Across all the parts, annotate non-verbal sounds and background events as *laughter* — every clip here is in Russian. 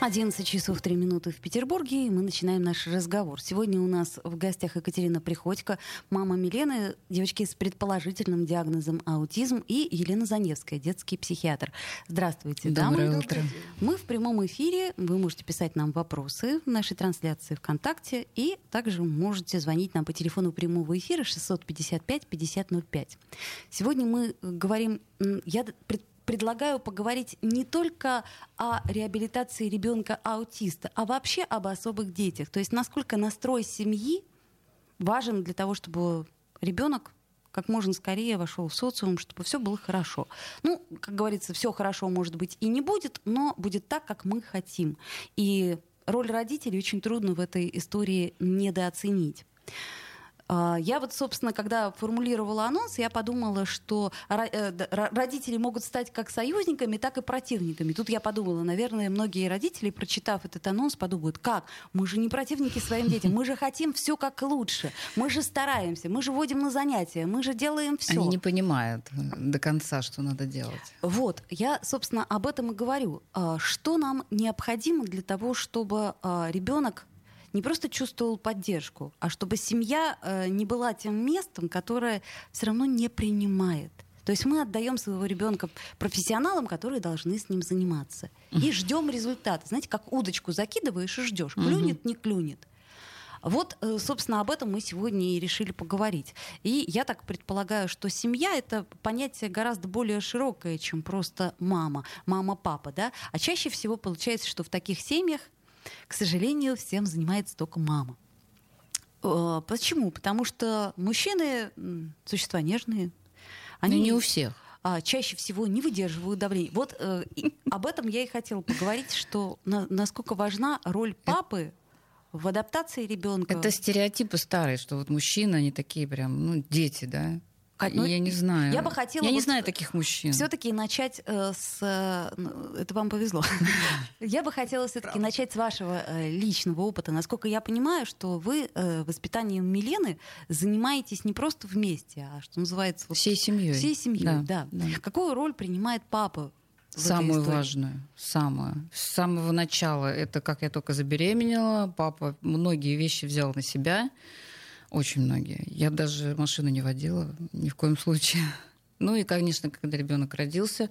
11 часов 3 минуты в Петербурге, и мы начинаем наш разговор. Сегодня у нас в гостях Екатерина Приходько, мама Милены, девочки с предположительным диагнозом аутизм, и Елена Заневская, детский психиатр. Здравствуйте, Доброе дамы. утро. Мы в прямом эфире, вы можете писать нам вопросы в нашей трансляции ВКонтакте, и также можете звонить нам по телефону прямого эфира 655-5005. Сегодня мы говорим, я пред- предлагаю поговорить не только о реабилитации ребенка аутиста, а вообще об особых детях. То есть насколько настрой семьи важен для того, чтобы ребенок как можно скорее вошел в социум, чтобы все было хорошо. Ну, как говорится, все хорошо может быть и не будет, но будет так, как мы хотим. И роль родителей очень трудно в этой истории недооценить. А, Я вот, собственно, когда формулировала анонс, я подумала, что э, родители могут стать как союзниками, так и противниками. Тут я подумала, наверное, многие родители, прочитав этот анонс, подумают, как? Мы же не противники своим детям, мы же хотим все как лучше, мы же стараемся, мы же водим на занятия, мы же делаем все. Они не понимают э, до конца, что надо делать. Вот, я, собственно, об этом и говорю. А, Что нам необходимо для того, чтобы ребенок не просто чувствовал поддержку, а чтобы семья э, не была тем местом, которое все равно не принимает. То есть мы отдаем своего ребенка профессионалам, которые должны с ним заниматься. И ждем результата. Знаете, как удочку закидываешь и ждешь. Клюнет, не клюнет. Вот, э, собственно, об этом мы сегодня и решили поговорить. И я так предполагаю, что семья — это понятие гораздо более широкое, чем просто мама, мама-папа, да? А чаще всего получается, что в таких семьях, к сожалению, всем занимается только мама. Э, Почему? Потому что мужчины существа нежные. Они не у всех. а, чаще всего не выдерживают давления. Вот э, и об этом я и хотела поговорить, что на- насколько важна роль папы в адаптации ребенка. Это стереотипы старые, что вот мужчины, они такие прям, ну, дети, да? Ну, я не знаю. я бы хотела Я не вот знаю таких мужчин. Все-таки начать э, с... э, ну, это вам повезло. *laughs* Я бы хотела все-таки начать с вашего э, личного опыта. Насколько я понимаю, что вы э, воспитанием Милены занимаетесь не просто вместе, а что называется... вот Всей семьей. Всей семьей, Да, да. да. Какую роль принимает папа? Самую важную, самую. С самого начала, это как я только забеременела, папа многие вещи взял на себя, очень многие. Я даже машину не водила, ни в коем случае. *laughs* Ну и, конечно, когда ребенок родился, э,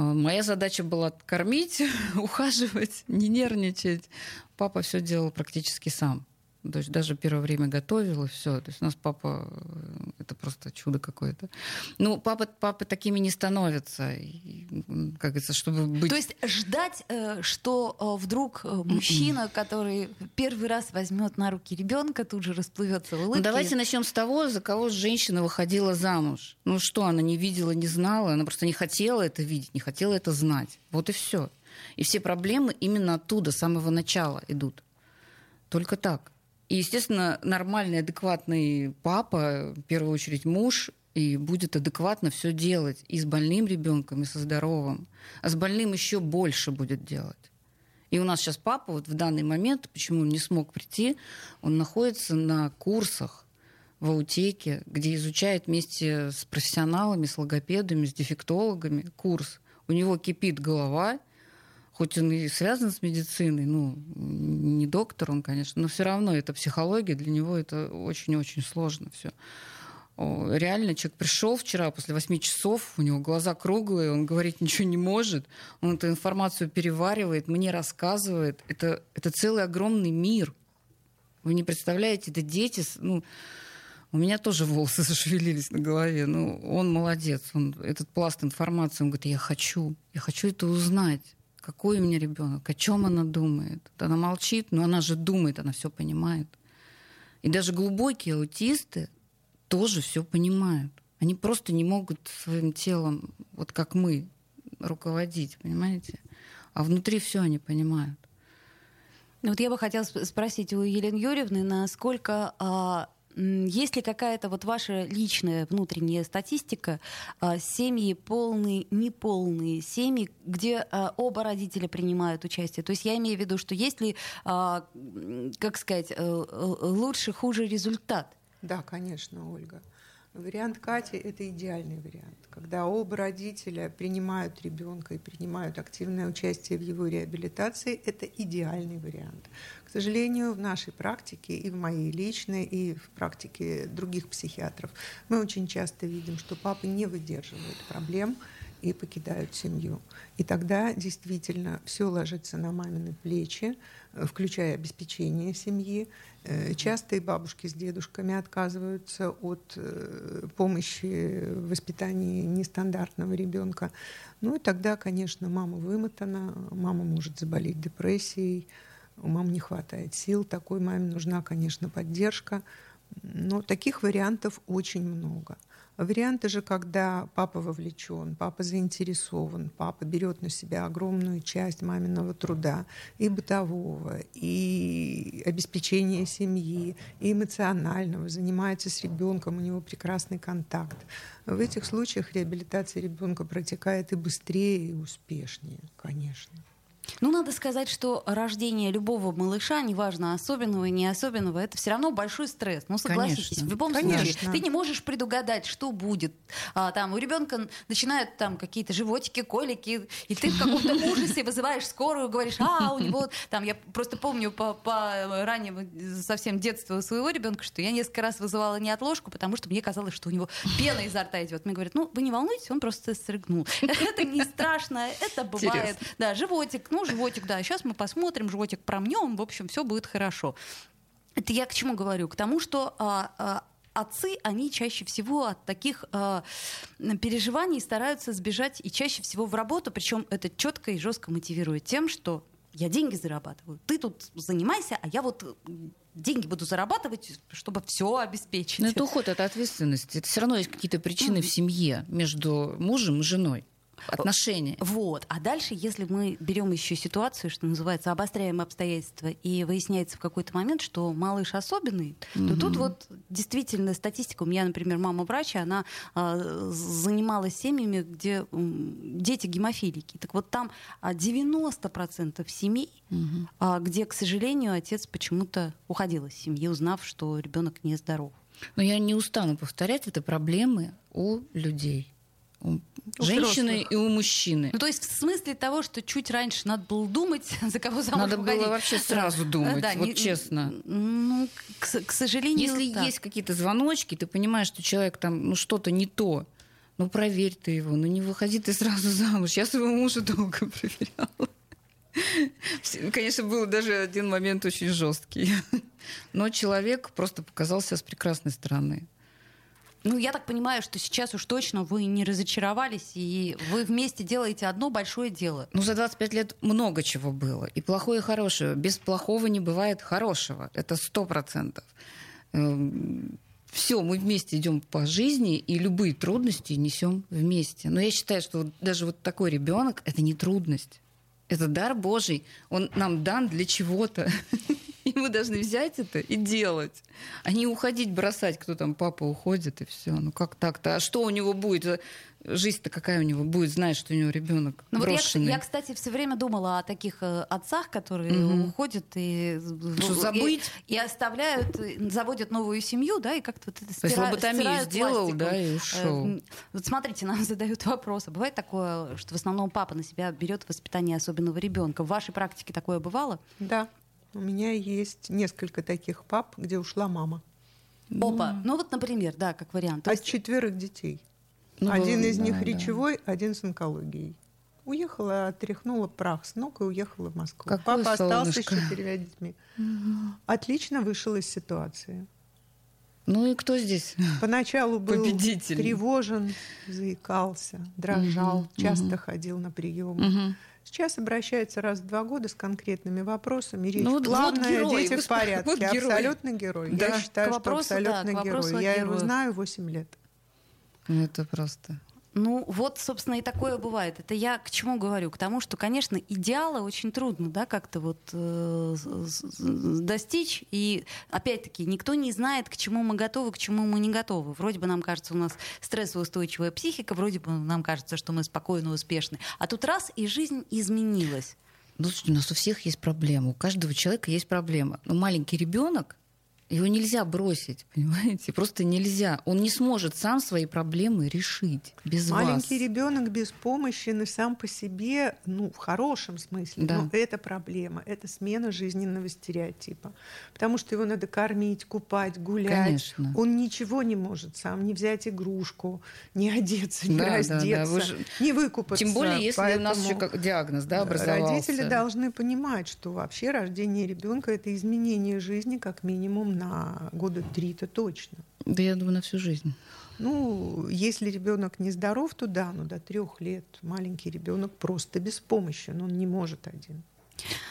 моя задача была кормить, *laughs* ухаживать, не нервничать. Папа все делал практически сам. То есть даже первое время готовил и все. То есть у нас папа э, это просто чудо какое-то. Ну, папа, папы такими не становятся. И, как говорится, чтобы быть. То есть ждать, э, что э, вдруг э, мужчина, который первый раз возьмет на руки ребенка, тут же расплывется в улыбке. Ну, давайте начнем с того, за кого женщина выходила замуж. Ну что, она не видела, не знала, она просто не хотела это видеть, не хотела это знать. Вот и все. И все проблемы именно оттуда, с самого начала идут. Только так. И, естественно, нормальный, адекватный папа, в первую очередь муж, и будет адекватно все делать и с больным ребенком, и со здоровым. А с больным еще больше будет делать. И у нас сейчас папа вот в данный момент, почему он не смог прийти, он находится на курсах в аутеке, где изучает вместе с профессионалами, с логопедами, с дефектологами курс. У него кипит голова, хоть он и связан с медициной, ну, не доктор он, конечно, но все равно это психология, для него это очень-очень сложно все. Реально, человек пришел вчера после 8 часов, у него глаза круглые, он говорить ничего не может, он эту информацию переваривает, мне рассказывает. Это, это целый огромный мир. Вы не представляете, это дети, ну, у меня тоже волосы *laughs* зашевелились на голове. Ну, он молодец. Он, этот пласт информации, он говорит, я хочу, я хочу это узнать. Какой у меня ребенок, о чем она думает. Она молчит, но она же думает, она все понимает. И даже глубокие аутисты тоже все понимают. Они просто не могут своим телом, вот как мы, руководить, понимаете? А внутри все они понимают. Ну, Вот я бы хотела сп- спросить у Елены Юрьевны, насколько а, есть ли какая-то вот ваша личная внутренняя статистика, а, семьи полные, неполные, семьи, где а, оба родителя принимают участие? То есть я имею в виду, что есть ли, а, как сказать, э, лучше, хуже результат? Да, конечно, Ольга. Вариант Кати – это идеальный вариант, когда оба родителя принимают ребенка и принимают активное участие в его реабилитации. Это идеальный вариант. К сожалению, в нашей практике, и в моей личной, и в практике других психиатров, мы очень часто видим, что папы не выдерживают проблем и покидают семью. И тогда действительно все ложится на мамины плечи, включая обеспечение семьи. Э, часто и бабушки с дедушками отказываются от э, помощи в воспитании нестандартного ребенка. Ну и тогда, конечно, мама вымотана, мама может заболеть депрессией, у мамы не хватает сил, такой маме нужна, конечно, поддержка. Но таких вариантов очень много. Варианты же, когда папа вовлечен, папа заинтересован, папа берет на себя огромную часть маминого труда и бытового, и обеспечения семьи, и эмоционального, занимается с ребенком, у него прекрасный контакт. В этих случаях реабилитация ребенка протекает и быстрее, и успешнее, конечно. Ну, надо сказать, что рождение любого малыша, неважно, особенного и не особенного, это все равно большой стресс. Ну, согласитесь, Конечно. в любом Конечно. случае. Ты не можешь предугадать, что будет. А, там, у ребенка начинают там какие-то животики, колики, и ты в каком-то *laughs* ужасе вызываешь скорую, говоришь, а, у него там, я просто помню по, по раннему совсем детству своего ребенка, что я несколько раз вызывала неотложку, потому что мне казалось, что у него пена изо рта идет. Мне говорят, ну, вы не волнуйтесь, он просто срыгнул. *laughs* Это не страшно, это бывает. Да, животик, ну, ну, животик, да, сейчас мы посмотрим, животик промнем, в общем, все будет хорошо. Это я к чему говорю? К тому, что а, а, отцы, они чаще всего от таких э, переживаний стараются сбежать и чаще всего в работу, причем это четко и жестко мотивирует тем, что я деньги зарабатываю, ты тут занимайся, а я вот деньги буду зарабатывать, чтобы все обеспечить. Но это уход от ответственности. Это все равно есть какие-то причины mm-hmm. в семье между мужем и женой отношения. Вот. А дальше, если мы берем еще ситуацию, что называется, обостряем обстоятельства, и выясняется в какой-то момент, что малыш особенный, угу. то тут вот действительно статистика. У меня, например, мама врача, она э, занималась семьями, где э, дети гемофилики. Так вот там 90% семей, угу. э, где, к сожалению, отец почему-то уходил из семьи, узнав, что ребенок нездоров. Но я не устану повторять, это проблемы у людей у женщины и у мужчины. Ну, то есть в смысле того, что чуть раньше надо было думать, *laughs* за кого замуж Надо выходить. было вообще сразу думать, да, вот не, честно. Ну, к, к сожалению, Если так. есть какие-то звоночки, ты понимаешь, что человек там, ну, что-то не то, ну, проверь ты его, ну, не выходи ты сразу замуж. Я своего мужа долго *laughs* проверяла. Конечно, был даже один момент очень жесткий. *laughs* Но человек просто показался с прекрасной стороны. Ну, я так понимаю, что сейчас уж точно вы не разочаровались, и вы вместе делаете одно большое дело. Ну, за 25 лет много чего было. И плохое, и хорошее. Без плохого не бывает хорошего. Это сто процентов. Эм, Все, мы вместе идем по жизни, и любые трудности несем вместе. Но я считаю, что даже вот такой ребенок это не трудность. Это дар Божий. Он нам дан для чего-то. *laughs* И мы должны взять это и делать. А не уходить, бросать, кто там, папа уходит, и все. Ну как так-то? А что у него будет? Жизнь-то какая у него будет, знаешь, что у него ребенок ну, брошенный. Вот я, я, кстати, все время думала о таких э, отцах, которые mm-hmm. уходят и, что, забыть? и, и оставляют, заводят новую семью, да, и как-то вот это стира, лоботомию сделал, да, и ушел. Э, вот смотрите, нам *laughs* задают вопросы. Бывает такое, что в основном папа на себя берет воспитание особенного ребенка. В вашей практике такое бывало? Да. У меня есть несколько таких пап, где ушла мама. Опа. Ну, ну вот, например, да, как вариант. От есть... четверых детей. Ну, один из да, них да. речевой, один с онкологией. Уехала, отряхнула прах с ног и уехала в Москву. Какое Папа солнышко. остался с четырьмя детьми. Угу. Отлично вышел из ситуации. Ну и кто здесь? Поначалу был Победитель. тревожен, заикался, дрожал, угу, часто угу. ходил на приемы. Угу. Сейчас обращается раз в два года с конкретными вопросами. Речь ну, главное, вот герой, дети в порядке. Вот герой. Абсолютно герой. Да. Я считаю, вопросу, что абсолютно да, герой. Я его знаю 8 лет. Ну, это просто... Ну, вот, собственно, и такое бывает. Это я к чему говорю? К тому, что, конечно, идеала очень трудно, да, как-то вот э, достичь. И, опять-таки, никто не знает, к чему мы готовы, к чему мы не готовы. Вроде бы нам кажется, у нас стрессоустойчивая психика, вроде бы нам кажется, что мы спокойно, успешны. А тут раз, и жизнь изменилась. Ну, у нас у всех есть проблема, у каждого человека есть проблема. Но маленький ребенок, его нельзя бросить, *laughs* понимаете? Просто нельзя. Он не сможет сам свои проблемы решить без Маленький вас. ребенок без помощи, но сам по себе, ну, в хорошем смысле, Да. но это проблема, это смена жизненного стереотипа. Потому что его надо кормить, купать, гулять. Конечно. Он ничего не может сам, не взять игрушку, не одеться, не Да, да, да, раздеться, вы же- не выкупаться. Тем более, если у нас Поэтому- еще как диагноз да, образовался. Родители должны понимать, что вообще рождение ребенка это изменение жизни как минимум на года три-то точно. Да я думаю, на всю жизнь. Ну, если ребенок не здоров, то да, но до трех лет маленький ребенок просто беспомощен, он не может один.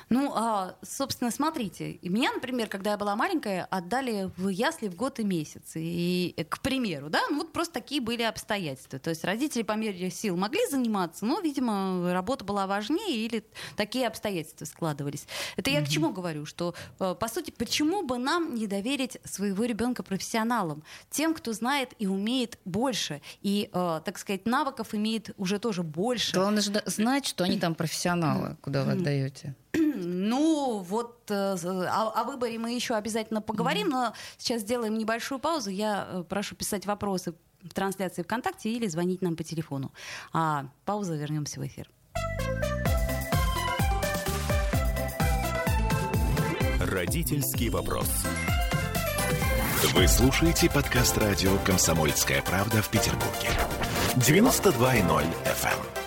Ну, а, собственно, смотрите, меня, например, когда я была маленькая, отдали в ясли в год и месяц. И, э, к примеру, да, ну вот просто такие были обстоятельства. То есть родители по мере сил могли заниматься, но, видимо, работа была важнее или такие обстоятельства складывались. Это я к чему говорю, что, э, по сути, почему бы нам не доверить своего ребенка профессионалам, тем, кто знает и умеет больше, и, э, так сказать, навыков имеет уже тоже больше. Главное же знать, что они там профессионалы, куда вы отдаете. *clears throat* Ну, вот э, о, о выборе мы еще обязательно поговорим, но сейчас сделаем небольшую паузу. Я э, прошу писать вопросы в трансляции ВКонтакте или звонить нам по телефону. А пауза, вернемся в эфир. Родительский вопрос. Вы слушаете подкаст радио «Комсомольская правда» в Петербурге. 92.0 FM.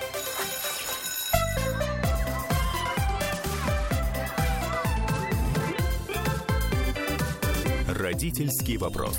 Родительский вопрос.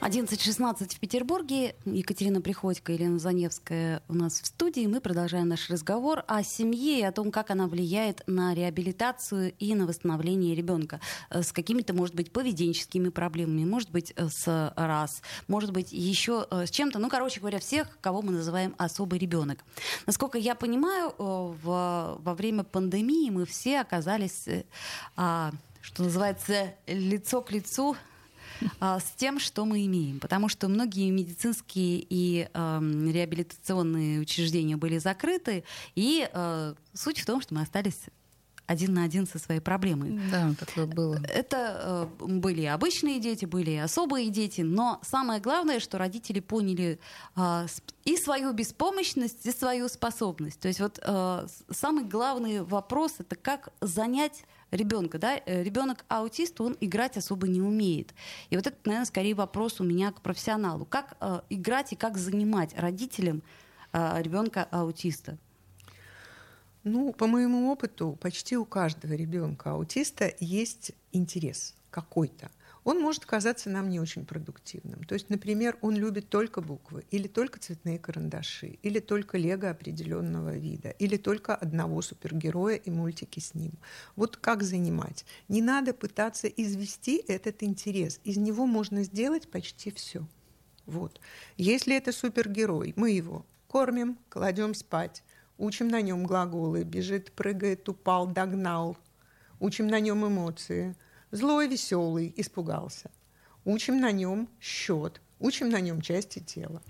11.16 в Петербурге. Екатерина Приходько, Елена Заневская у нас в студии. Мы продолжаем наш разговор о семье и о том, как она влияет на реабилитацию и на восстановление ребенка. Э, С какими-то, может быть, поведенческими проблемами, может быть, э, с раз, может быть, еще э, с чем-то. Ну, короче говоря, всех, кого мы называем особый ребенок. Насколько я понимаю, во время пандемии мы все оказались, а, что называется, лицо к лицу а, с тем, что мы имеем. Потому что многие медицинские и эм, реабилитационные учреждения были закрыты, и э, суть в том, что мы остались один на один со своей проблемой. Да, такое было. Это э, были обычные дети, были особые дети, но самое главное, что родители поняли э, и свою беспомощность, и свою способность. То есть вот э, самый главный вопрос это как занять ребенка, да, Э, ребенок аутист, он играть особо не умеет. И вот это, наверное, скорее вопрос у меня к профессионалу. Как э, играть и как занимать родителям э, ребенка аутиста? Ну, по моему опыту, почти у каждого ребенка аутиста есть интерес какой-то. Он может казаться нам не очень продуктивным. То есть, например, он любит только буквы, или только цветные карандаши, или только лего определенного вида, или только одного супергероя и мультики с ним. Вот как занимать? Не надо пытаться извести этот интерес. Из него можно сделать почти все. Вот. Если это супергерой, мы его кормим, кладем спать, учим на нем глаголы, бежит, прыгает, упал, догнал, учим на нем эмоции, злой, веселый, испугался, учим на нем счет, учим на нем части тела.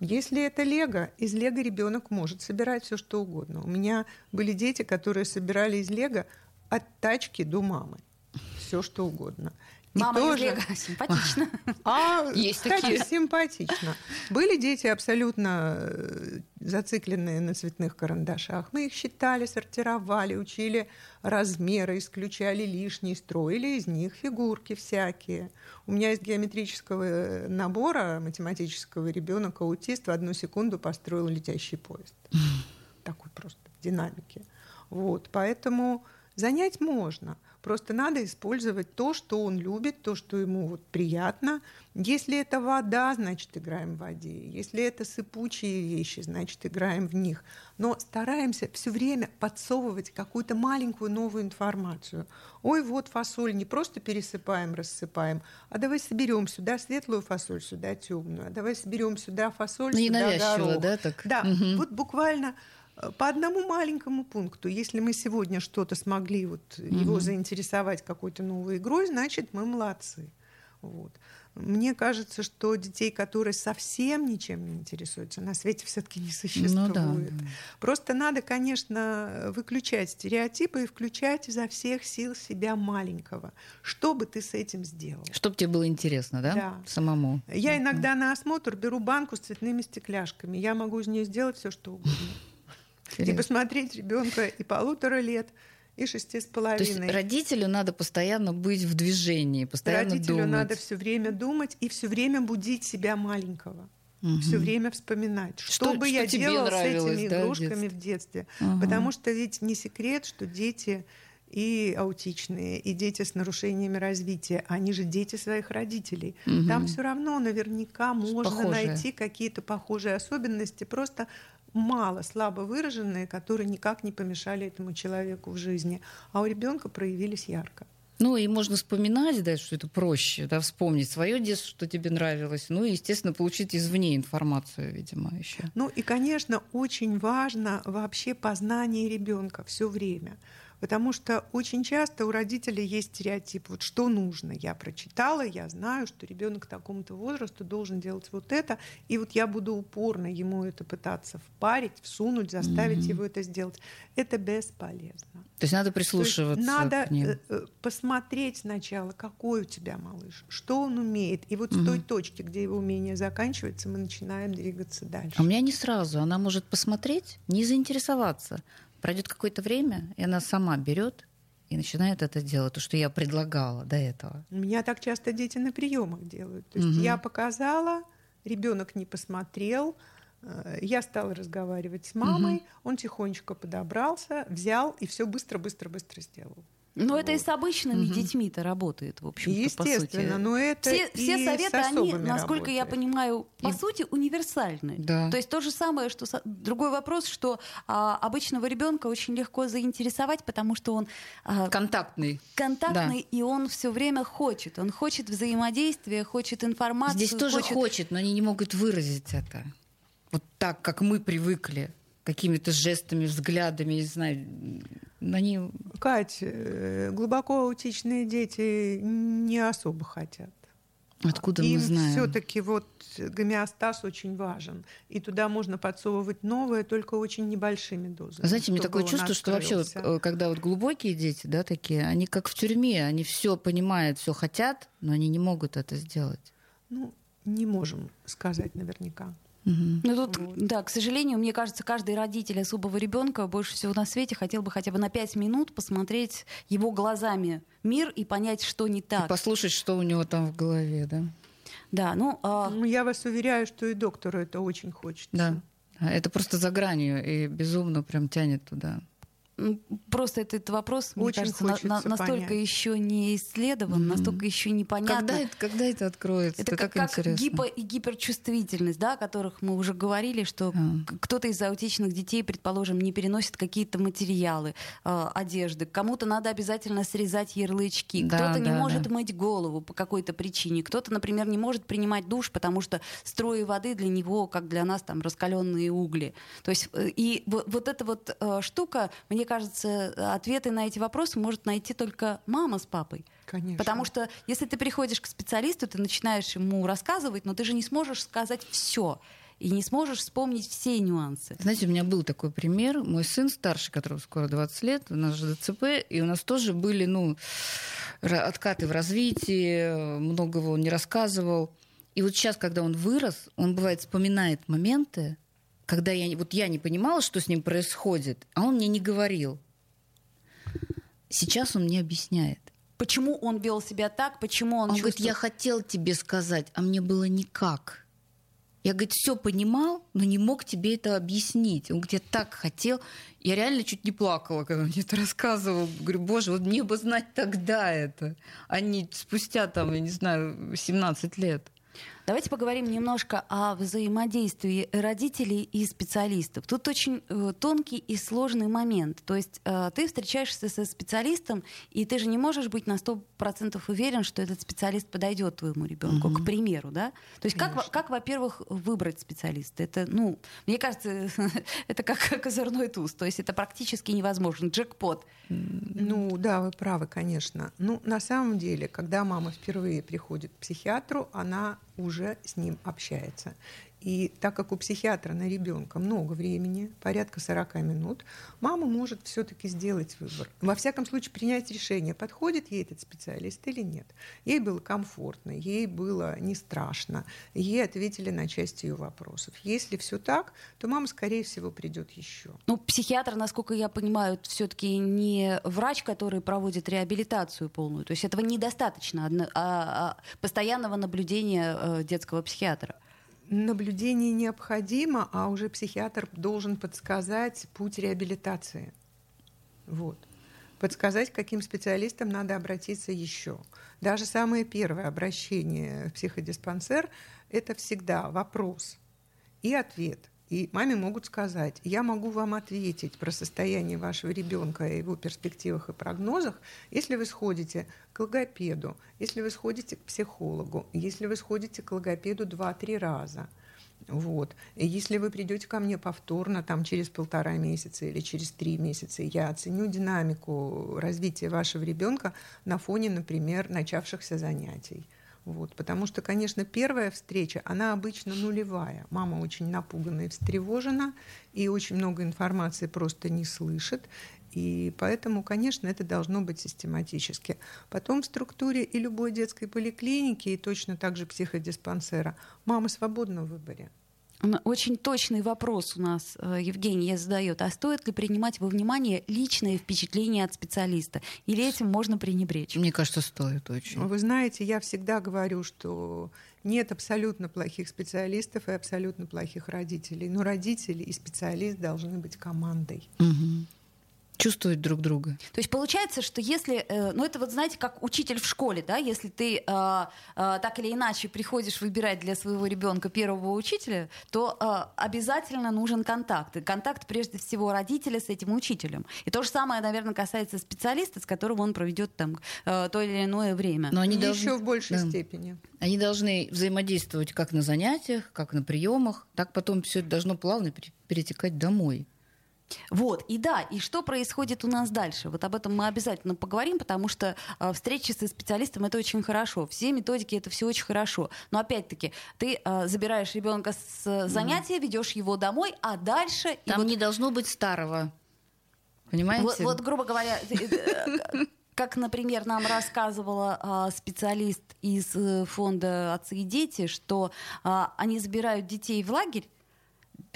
Если это лего, из лего ребенок может собирать все что угодно. У меня были дети, которые собирали из лего от тачки до мамы. Все что угодно. И Мама из тоже- Лего. *laughs* Симпатично. а, Есть кстати, такие. симпатично. Были дети абсолютно э, зацикленные на цветных карандашах. Мы их считали, сортировали, учили размеры, исключали лишний, строили из них фигурки всякие. У меня из геометрического э, набора математического ребенок аутист в одну секунду построил летящий поезд. *laughs* Такой просто в динамике. Вот, поэтому Занять можно. Просто надо использовать то, что он любит, то, что ему вот приятно. Если это вода, значит, играем в воде. Если это сыпучие вещи, значит, играем в них. Но стараемся все время подсовывать какую-то маленькую новую информацию. Ой, вот фасоль, не просто пересыпаем, рассыпаем, а давай соберем сюда светлую фасоль, сюда темную, а давай соберем сюда фасоль, ну, сюда горох. да, так? Да, угу. вот буквально по одному маленькому пункту. Если мы сегодня что-то смогли вот угу. его заинтересовать какой-то новой игрой, значит, мы молодцы. Вот. Мне кажется, что детей, которые совсем ничем не интересуются, на свете все-таки не существует. Ну, да. Просто надо, конечно, выключать стереотипы и включать изо всех сил себя маленького. Что бы ты с этим сделал? Чтобы тебе было интересно, да? Да. Самому. Я иногда на осмотр беру банку с цветными стекляшками. Я могу из нее сделать все, что угодно. И посмотреть ребенка и полутора лет, и шести с половиной. То есть родителю надо постоянно быть в движении, постоянно родителю думать. надо все время думать и все время будить себя маленького. Угу. Все время вспоминать, что, что бы что я делала с этими да, игрушками в детстве. В детстве. Угу. Потому что ведь не секрет, что дети и аутичные, и дети с нарушениями развития, они же дети своих родителей. Угу. Там все равно наверняка можно похожие. найти какие-то похожие особенности, просто мало, слабо выраженные, которые никак не помешали этому человеку в жизни, а у ребенка проявились ярко. Ну и можно вспоминать, да, что это проще, да, вспомнить свое детство, что тебе нравилось, ну и, естественно, получить извне информацию, видимо, еще. Ну и, конечно, очень важно вообще познание ребенка все время. Потому что очень часто у родителей есть стереотип, вот что нужно. Я прочитала, я знаю, что ребенок такому-то возрасту должен делать вот это, и вот я буду упорно ему это пытаться впарить, всунуть, заставить mm-hmm. его это сделать. Это бесполезно. То есть надо прислушиваться. То есть надо к ним. Э, э, посмотреть сначала, какой у тебя малыш, что он умеет. И вот mm-hmm. с той точки, где его умение заканчивается, мы начинаем двигаться дальше. А у меня не сразу. Она может посмотреть, не заинтересоваться. Пройдет какое-то время, и она сама берет и начинает это делать, то, что я предлагала до этого. Меня так часто дети на приемах делают. То есть угу. я показала, ребенок не посмотрел, э, я стала разговаривать с мамой, угу. он тихонечко подобрался, взял и все быстро-быстро-быстро сделал. Но вот. это и с обычными угу. детьми-то работает, в общем Естественно, но это все, и все советы, они, насколько работает. я понимаю, по и... сути, универсальны. Да. То есть то же самое, что другой вопрос, что а, обычного ребенка очень легко заинтересовать, потому что он а, контактный, контактный, да. и он все время хочет, он хочет взаимодействия, хочет информации. Здесь тоже хочет... хочет, но они не могут выразить это вот так, как мы привыкли какими-то жестами, взглядами, не знаю, они... Кать, э, глубоко аутичные дети не особо хотят. Откуда Им мы знаем? все-таки вот гомеостаз очень важен. И туда можно подсовывать новое, только очень небольшими дозами. Знаете, мне такое чувство, что вообще, вот, э, когда вот глубокие дети, да, такие, они как в тюрьме, они все понимают, все хотят, но они не могут это сделать. Ну, не можем сказать наверняка. Угу. Ну тут, вот. да, к сожалению, мне кажется, каждый родитель особого ребенка больше всего на свете хотел бы хотя бы на пять минут посмотреть его глазами мир и понять, что не так. И послушать, что у него там в голове, да? Да, ну, а... ну я вас уверяю, что и доктору это очень хочется. Да, это просто за гранью и безумно прям тянет туда. Просто этот вопрос, мне Очень кажется, на, на, настолько понять. еще не исследован, mm-hmm. настолько еще непонятно. Когда это, когда это откроется? Это, это как, как гипо и гиперчувствительность, да, о которых мы уже говорили, что mm. кто-то из аутичных детей, предположим, не переносит какие-то материалы, э, одежды, кому-то надо обязательно срезать ярлычки, да, кто-то да, не может да. мыть голову по какой-то причине, кто-то, например, не может принимать душ, потому что струи воды для него, как для нас, там раскаленные угли. То есть э, и вот, вот эта вот э, штука, мне кажется, ответы на эти вопросы может найти только мама с папой. Конечно. Потому что если ты приходишь к специалисту, ты начинаешь ему рассказывать, но ты же не сможешь сказать все и не сможешь вспомнить все нюансы. Знаете, у меня был такой пример. Мой сын старший, которому скоро 20 лет, у нас же ДЦП, и у нас тоже были ну, откаты в развитии, многого он не рассказывал. И вот сейчас, когда он вырос, он бывает вспоминает моменты, когда я, вот я не понимала, что с ним происходит, а он мне не говорил. Сейчас он мне объясняет. Почему он вел себя так, почему он... Он чувствовал... говорит, я хотел тебе сказать, а мне было никак. Я, говорит, все понимал, но не мог тебе это объяснить. Он где так хотел. Я реально чуть не плакала, когда он мне это рассказывал. Говорю, боже, вот мне бы знать тогда это, а не спустя, там, я не знаю, 17 лет. Давайте поговорим немножко о взаимодействии родителей и специалистов. Тут очень э, тонкий и сложный момент. То есть э, ты встречаешься со специалистом, и ты же не можешь быть на 100% уверен, что этот специалист подойдет твоему ребенку, угу. к примеру, да? То есть как, как, во-первых, выбрать специалиста? Это, ну, мне кажется, *laughs* это как *laughs* козырной туз. То есть это практически невозможно. Джекпот. Ну да, вы правы, конечно. Ну, на самом деле, когда мама впервые приходит к психиатру, она уже с ним общается. И так как у психиатра на ребенка много времени, порядка 40 минут, мама может все-таки сделать выбор. Во всяком случае, принять решение, подходит ей этот специалист или нет. Ей было комфортно, ей было не страшно, ей ответили на часть ее вопросов. Если все так, то мама, скорее всего, придет еще. Ну, психиатр, насколько я понимаю, все-таки не врач, который проводит реабилитацию полную. То есть этого недостаточно а, а, постоянного наблюдения э, детского психиатра наблюдение необходимо, а уже психиатр должен подсказать путь реабилитации. Вот. Подсказать, к каким специалистам надо обратиться еще. Даже самое первое обращение в психодиспансер – это всегда вопрос и ответ – и маме могут сказать, я могу вам ответить про состояние вашего ребенка и его перспективах и прогнозах, если вы сходите к логопеду, если вы сходите к психологу, если вы сходите к логопеду 2-3 раза. Вот. И если вы придете ко мне повторно, там, через полтора месяца или через три месяца, я оценю динамику развития вашего ребенка на фоне, например, начавшихся занятий. Вот, потому что, конечно, первая встреча, она обычно нулевая. Мама очень напугана и встревожена, и очень много информации просто не слышит. И поэтому, конечно, это должно быть систематически. Потом в структуре и любой детской поликлиники, и точно так же психодиспансера, мама свободна в выборе. Очень точный вопрос у нас э, Евгения задает. А стоит ли принимать во внимание личные впечатления от специалиста? Или этим можно пренебречь? Мне кажется, стоит очень. Вы знаете, я всегда говорю, что нет абсолютно плохих специалистов и абсолютно плохих родителей. Но родители и специалист должны быть командой. Угу чувствовать друг друга. То есть получается, что если, э, ну это вот знаете, как учитель в школе, да, если ты э, э, так или иначе приходишь выбирать для своего ребенка первого учителя, то э, обязательно нужен контакт. И контакт прежде всего родителя с этим учителем. И то же самое, наверное, касается специалиста, с которым он проведет там э, то или иное время. Но они Еще должны... в большей да. степени. Они должны взаимодействовать как на занятиях, как на приемах, так потом все это должно плавно перетекать домой. Вот, и да, и что происходит у нас дальше? Вот об этом мы обязательно поговорим, потому что э, встречи со специалистом это очень хорошо. Все методики это все очень хорошо. Но опять-таки, ты э, забираешь ребенка с занятия, ведешь его домой, а дальше. Там вот... не должно быть старого. Понимаете? Вот, вот грубо говоря, э, э, как, например, нам рассказывала э, специалист из э, фонда «Отцы и дети», что э, они забирают детей в лагерь,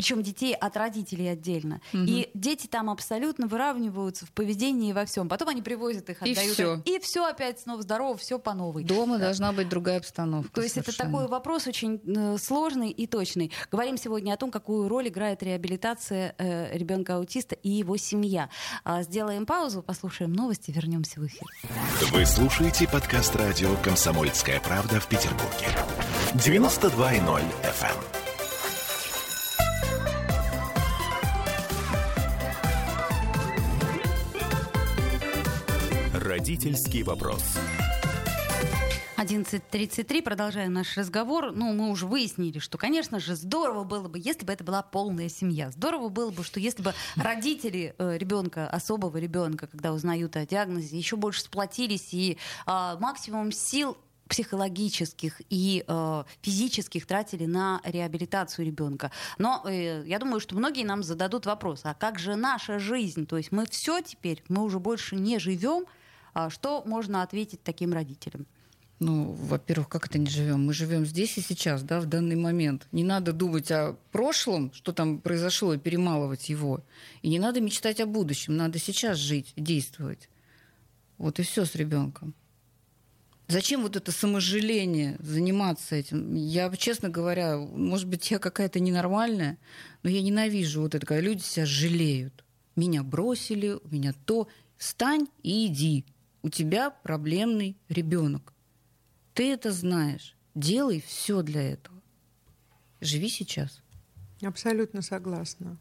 причем детей от родителей отдельно. Угу. И дети там абсолютно выравниваются в поведении и во всем. Потом они привозят их, отдают. И все. И все опять снова здорово, все по новой. Дома да. должна быть другая обстановка. То есть совершенно. это такой вопрос очень э, сложный и точный. Говорим сегодня о том, какую роль играет реабилитация э, ребенка аутиста и его семья. А, сделаем паузу, послушаем новости, вернемся в эфир. Вы слушаете подкаст радио «Комсомольская правда» в Петербурге. 92.0 FM. Родительский вопрос. 11.33, продолжаем наш разговор. Ну, мы уже выяснили, что, конечно же, здорово было бы, если бы это была полная семья. Здорово было бы, что если бы родители э, ребенка, особого ребенка, когда узнают о диагнозе, еще больше сплотились и э, максимум сил психологических и э, физических тратили на реабилитацию ребенка. Но э, я думаю, что многие нам зададут вопрос, а как же наша жизнь? То есть мы все теперь, мы уже больше не живем, что можно ответить таким родителям? Ну, во-первых, как это не живем? Мы живем здесь и сейчас, да, в данный момент. Не надо думать о прошлом, что там произошло, и перемалывать его. И не надо мечтать о будущем. Надо сейчас жить, действовать. Вот и все с ребенком. Зачем вот это саможаление, заниматься этим? Я, честно говоря, может быть, я какая-то ненормальная, но я ненавижу вот это, когда люди себя жалеют. Меня бросили, у меня то. Встань и иди. У тебя проблемный ребенок. Ты это знаешь. Делай все для этого. Живи сейчас. Абсолютно согласна.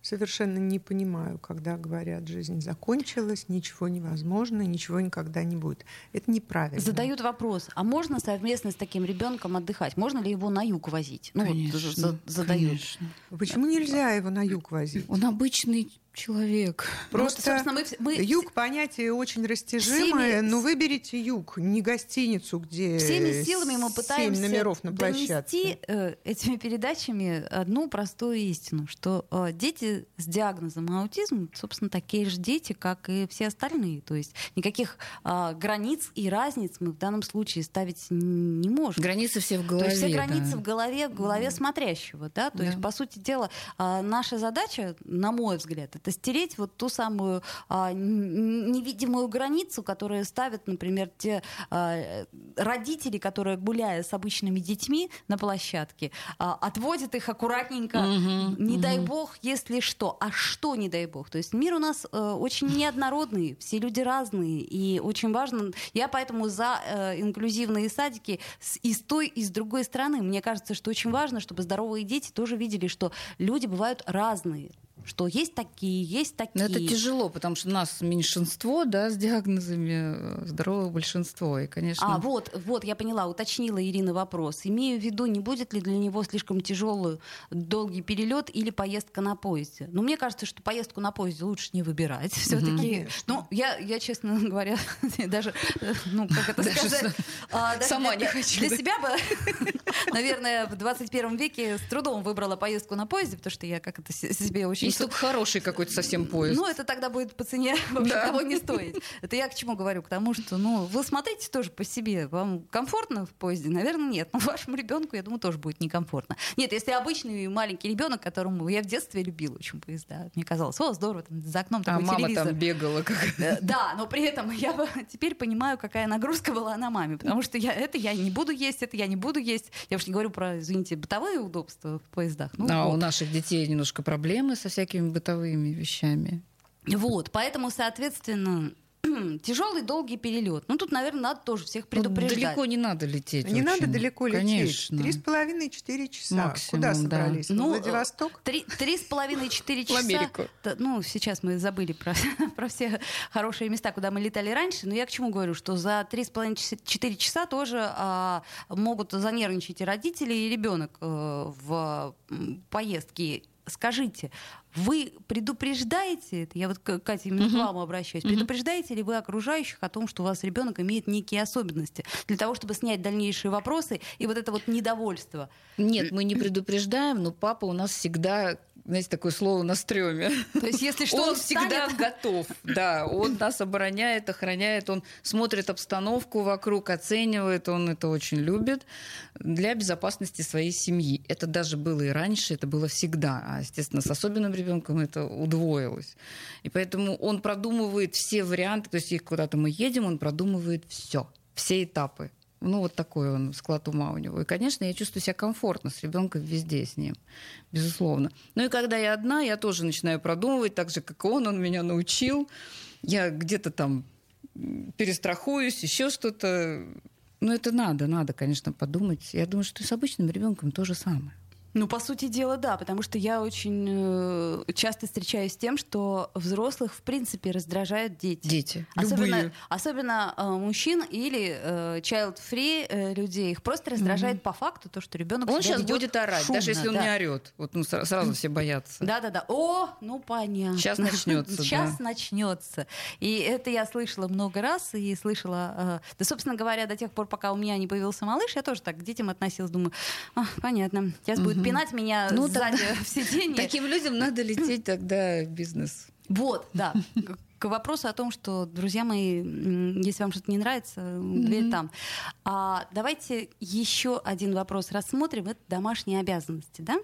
Совершенно не понимаю, когда говорят, жизнь закончилась, ничего невозможно, ничего никогда не будет. Это неправильно. Задают вопрос, а можно совместно с таким ребенком отдыхать? Можно ли его на юг возить? Ну, конечно, вот, за- задают. конечно. Почему нельзя его на юг возить? Он обычный человек. Ну, Просто собственно, мы, мы юг понятие очень растяжимое, Всеми- но выберите юг, не гостиницу, где всеми силами мы пытаемся номеров на донести э, этими передачами одну простую истину, что э, дети с диагнозом аутизм, собственно, такие же дети, как и все остальные. То есть никаких а, границ и разниц мы в данном случае ставить не можем. Границы все в То голове. есть все границы да. в голове, в голове смотрящего, да. То есть, Да. по сути дела, а, наша задача, на мой взгляд, это стереть вот ту самую а, невидимую границу, которую ставят, например, те а, родители, которые, гуляя с обычными детьми на площадке, а, отводят их аккуратненько. Мгм, Не дай мгм. бог, если что. А что не дай бог? То есть мир у нас э, очень неоднородный, все люди разные, и очень важно. Я поэтому за э, инклюзивные садики с, и с той, и с другой стороны. Мне кажется, что очень важно, чтобы здоровые дети тоже видели, что люди бывают разные, что есть такие, есть такие. Но это тяжело, потому что нас меньшинство, да, с диагнозами, э, здоровое большинство. И, конечно, А, вот, вот, я поняла, уточнила Ирина вопрос. Имею в виду, не будет ли для него слишком тяжелый долгий перелет или поездка на поезде? Ну, мне кажется, что поездку на поезде лучше не выбирать. *laughs* Все-таки. Ну, я, я, честно *laughs* говоря, даже, э, ну, как это сказать, а, сама не хочу, Для себя бы, *laughs* наверное, в 21 веке с трудом выбрала поездку на поезде, потому что я как это себе очень только хороший какой-то совсем поезд. ну, это тогда будет по цене *laughs* вообще Да. того не стоить. Это я к чему говорю? К тому, что, ну, вы смотрите тоже по себе. Вам комфортно в поезде? Наверное, нет. Но *laughs* вашему ребенку, я думаю, тоже будет некомфортно. Нет, если обычный маленький ребенок, которому я в детстве любила очень поезда, мне казалось, о, здорово, там за окном а такой мама телевизор. там бегала. Как... Э, Да, но при этом я *laughs* теперь понимаю, какая нагрузка была на маме, потому что я это я не буду есть, это я не буду есть. Я уж не говорю про, извините, бытовые удобства в поездах. Ну, а вот. у наших детей немножко проблемы со всякими бытовыми вещами. Вот, поэтому, соответственно, *clears throat* тяжелый долгий перелет. Ну, тут, наверное, надо тоже всех Ну, предупреждать. далеко не надо лететь. Не надо очень. далеко Конечно. лететь. Три с половиной-четыре часа. Максимум, Куда да. собрались? Ну, Ну, Владивосток? Три, три с половиной-четыре *laughs* В часа. Америку. Да, ну, сейчас мы забыли про, *laughs* про все хорошие места, куда мы летали раньше. Но я к чему говорю, что за три с половиной-четыре часа тоже а, могут занервничать и родители, и ребенок э, в поездке. Скажите, вы предупреждаете это? Я вот к Кате именно к вам обращаюсь. Предупреждаете ли вы окружающих о том, что у вас ребенок имеет некие особенности для того, чтобы снять дальнейшие вопросы и вот это вот недовольство? Нет, мы не предупреждаем, но папа у нас всегда, знаете, такое слово на стреме. То есть, если что, он он всегда *laughs* готов. Да, он нас обороняет, охраняет, он смотрит обстановку вокруг, оценивает, он это очень любит для безопасности своей семьи. Это даже было и раньше, это было всегда. А, естественно, с особенным ребенком это удвоилось. И поэтому он продумывает все варианты, то есть куда-то мы едем, он продумывает все, все этапы. Ну, вот такой он склад ума у него. И, конечно, я чувствую себя комфортно с ребенком везде с ним, безусловно. Ну и когда я одна, я тоже начинаю продумывать, так же, как он, он меня научил. Я где-то там перестрахуюсь, еще что-то. Ну, это надо, надо, конечно, подумать. Я думаю, что и с обычным ребенком то же самое. Ну, по сути дела, да, потому что я очень э, часто встречаюсь с тем, что взрослых, в принципе, раздражают дети. Дети. Особенно, Любые. особенно э, мужчин или э, child-free э, людей. Их просто раздражает по факту то, что ребенок Он сейчас будет орать, шумно, даже если он да. не орет. Вот ну, сра- сразу все боятся. Да-да-да. О, ну понятно. Щас начнется, Сейчас *laughs* да. начнется. И это я слышала много раз и слышала. э, да, собственно говоря, до тех пор, пока у меня не появился малыш, я тоже так к детям относилась, думаю, «А, понятно. Сейчас будет пинать меня Ну, сзади тогда *laughs* в сиденье. Таким людям надо лететь тогда в бизнес. Вот, да. к вопросу о том, что, друзья мои, если вам что-то не нравится, mm-hmm. дверь там. А, давайте еще один вопрос рассмотрим. Это домашние обязанности. Да?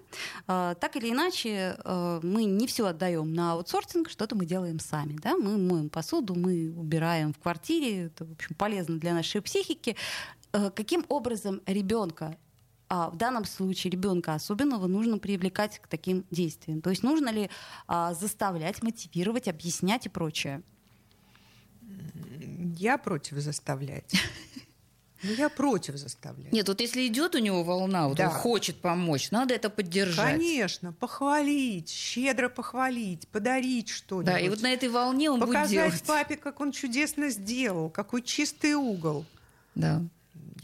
А, так или иначе, а, мы не все отдаем на аутсорсинг, что-то мы делаем сами. Да? Мы моем посуду, мы убираем в квартире. Это, в общем, полезно для нашей психики. А, каким образом ребенка а в данном случае ребенка особенного нужно привлекать к таким действиям? То есть нужно ли а, заставлять, мотивировать, объяснять и прочее? Я против заставлять. *laughs* Ну, я против заставлять. Нет, вот если идет у него волна, вот да. он хочет помочь, надо это поддержать. Конечно, похвалить, щедро похвалить, подарить что-нибудь. Да, и вот на этой волне он Показать будет делать. Показать папе, как он чудесно сделал, какой чистый угол. Да.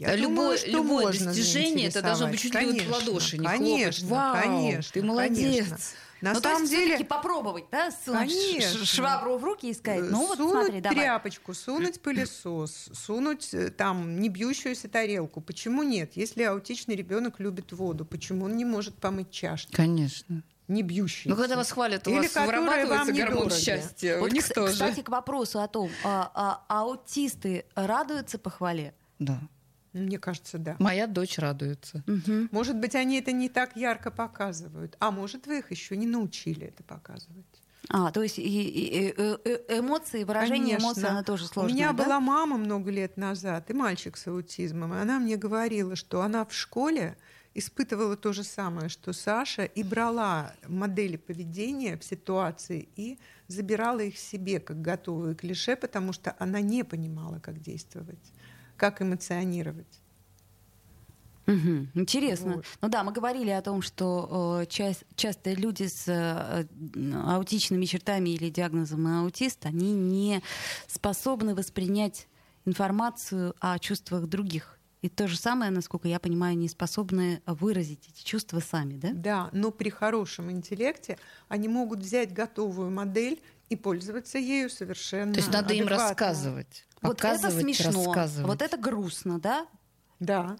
Я любое, думаю, что любое можно достижение это должно быть чуть ли вот в ладоши, не конечно, Вау, конечно, ты молодец. Конечно. На ну, самом то есть деле попробовать, да, сунуть конечно. швабру в руки и сказать, ну вот сунуть смотри, давай. тряпочку, сунуть пылесос, сунуть э, там не бьющуюся тарелку. Почему нет? Если аутичный ребенок любит воду, почему он не может помыть чашки? Конечно не бьющиеся. Ну, когда вас хвалят, у Или вас вырабатывается гормон счастья. Вот, у них к- тоже. Кстати, к вопросу о том, а, а, аутисты радуются похвале? Да. Мне кажется, да. Моя дочь радуется. Угу. Может быть, они это не так ярко показывают, а может, вы их еще не научили это показывать. А, то есть и, и, и, эмоции, выражение Конечно. эмоций, она тоже сложная. У меня да? была мама много лет назад, и мальчик с аутизмом, и она мне говорила, что она в школе испытывала то же самое, что Саша, и брала модели поведения в ситуации и забирала их себе как готовые клише, потому что она не понимала, как действовать как эмоционировать. Угу, интересно. Вот. Ну да, мы говорили о том, что э, часть, часто люди с э, аутичными чертами или диагнозом аутист, они не способны воспринять информацию о чувствах других. И то же самое, насколько я понимаю, не способны выразить эти чувства сами, да? Да, но при хорошем интеллекте они могут взять готовую модель и пользоваться ею совершенно. То есть надо адекватно. им рассказывать. Вот это смешно, вот это грустно, да? Да.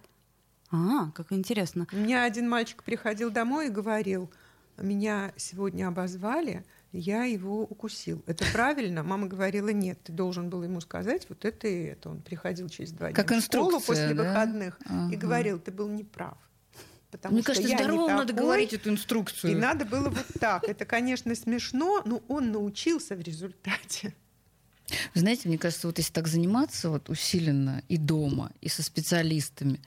А, как интересно. У меня один мальчик приходил домой и говорил, меня сегодня обозвали, я его укусил. Это правильно? Мама говорила, нет, ты должен был ему сказать вот это и это. Он приходил через два как дня в школу после да? выходных ага. и говорил, ты был неправ. Потому Мне кажется, здорово надо говорить эту инструкцию. И надо было вот так. Это, конечно, смешно, но он научился в результате. Вы знаете, мне кажется, вот если так заниматься вот усиленно и дома, и со специалистами,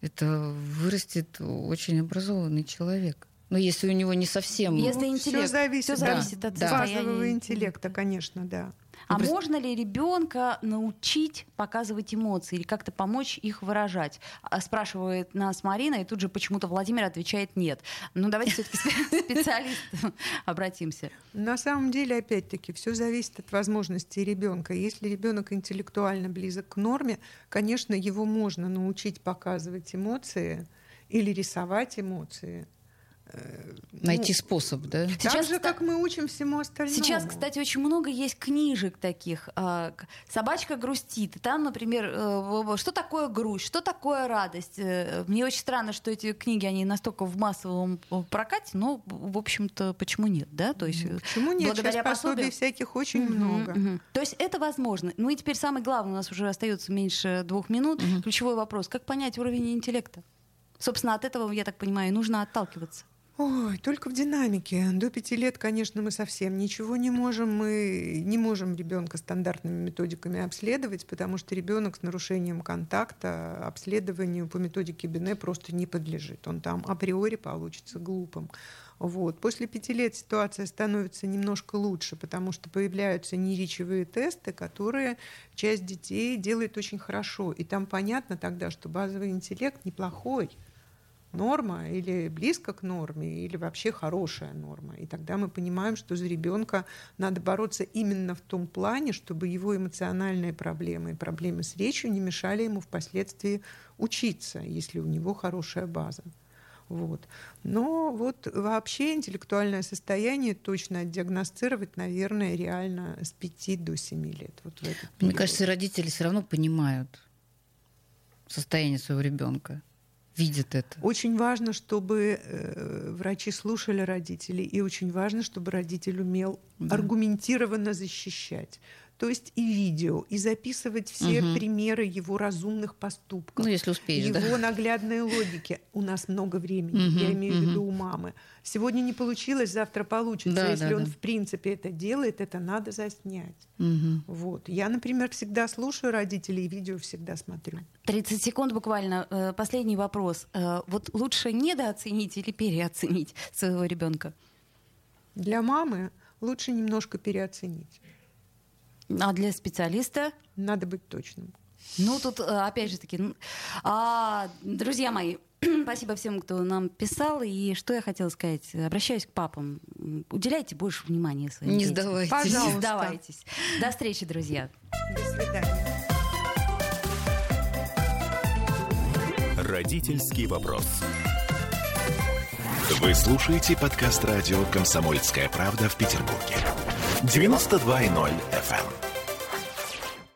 это вырастет очень образованный человек. Но если у него не совсем... Если интеллект, все зависит, все зависит да, от да. базового интеллекта, конечно, да. А ну, можно ли ребенка научить показывать эмоции или как-то помочь их выражать? А, спрашивает нас Марина, и тут же почему-то Владимир отвечает нет. Ну давайте все-таки *laughs* специалистам обратимся. На самом деле, опять-таки, все зависит от возможностей ребенка. Если ребенок интеллектуально близок к норме, конечно, его можно научить показывать эмоции или рисовать эмоции. Э, Найти ну, способ, да? Сейчас, так же, как мы учим всему остальному. Сейчас, кстати, очень много есть книжек таких. А, «Собачка грустит». И там, например, э, что такое грусть, что такое радость. Э, мне очень странно, что эти книги, они настолько в массовом прокате, но, в общем-то, почему нет, да? То есть, почему нет? Благодаря Сейчас пособий всяких очень угу, много. Угу. То есть это возможно. Ну и теперь самое главное, у нас уже остается меньше двух минут. Угу. Ключевой вопрос. Как понять уровень интеллекта? Собственно, от этого, я так понимаю, нужно отталкиваться. Ой, только в динамике. До пяти лет, конечно, мы совсем ничего не можем. Мы не можем ребенка стандартными методиками обследовать, потому что ребенок с нарушением контакта обследованию по методике Бене просто не подлежит. Он там априори получится глупым. Вот. После пяти лет ситуация становится немножко лучше, потому что появляются неречевые тесты, которые часть детей делает очень хорошо. И там понятно тогда, что базовый интеллект неплохой норма или близко к норме, или вообще хорошая норма. И тогда мы понимаем, что за ребенка надо бороться именно в том плане, чтобы его эмоциональные проблемы и проблемы с речью не мешали ему впоследствии учиться, если у него хорошая база. Вот. Но вот вообще интеллектуальное состояние точно диагностировать, наверное, реально с 5 до 7 лет. Вот в этот Мне кажется, родители все равно понимают состояние своего ребенка. Видят это. Очень важно, чтобы э, врачи слушали родителей, и очень важно, чтобы родитель умел Да. аргументированно защищать. То есть и видео, и записывать все Мгм. примеры его разумных поступков. Ну, если успеешь, его да. наглядной логики. У нас много времени, Мгм, я имею в виду у мамы. Сегодня не получилось, завтра получится. Да, Если да, он да. в принципе это делает, это надо заснять. Мгм. Вот. Я, например, всегда слушаю родителей и видео всегда смотрю. 30 секунд буквально. Э, Последний вопрос. Э, Вот лучше недооценить или переоценить своего ребенка? Для мамы лучше немножко переоценить. А для специалиста? Надо быть точным. Ну, тут, э, опять же таки, а, друзья мои, *clears throat* спасибо всем, кто нам писал. И что я хотела сказать? Обращаюсь к папам. Уделяйте больше внимания своим Не детям. сдавайтесь. Не Пожалуйста. сдавайтесь. До встречи, друзья. До свидания. Родительский вопрос. Вы слушаете подкаст радио «Комсомольская правда» в Петербурге. 92.0 FM.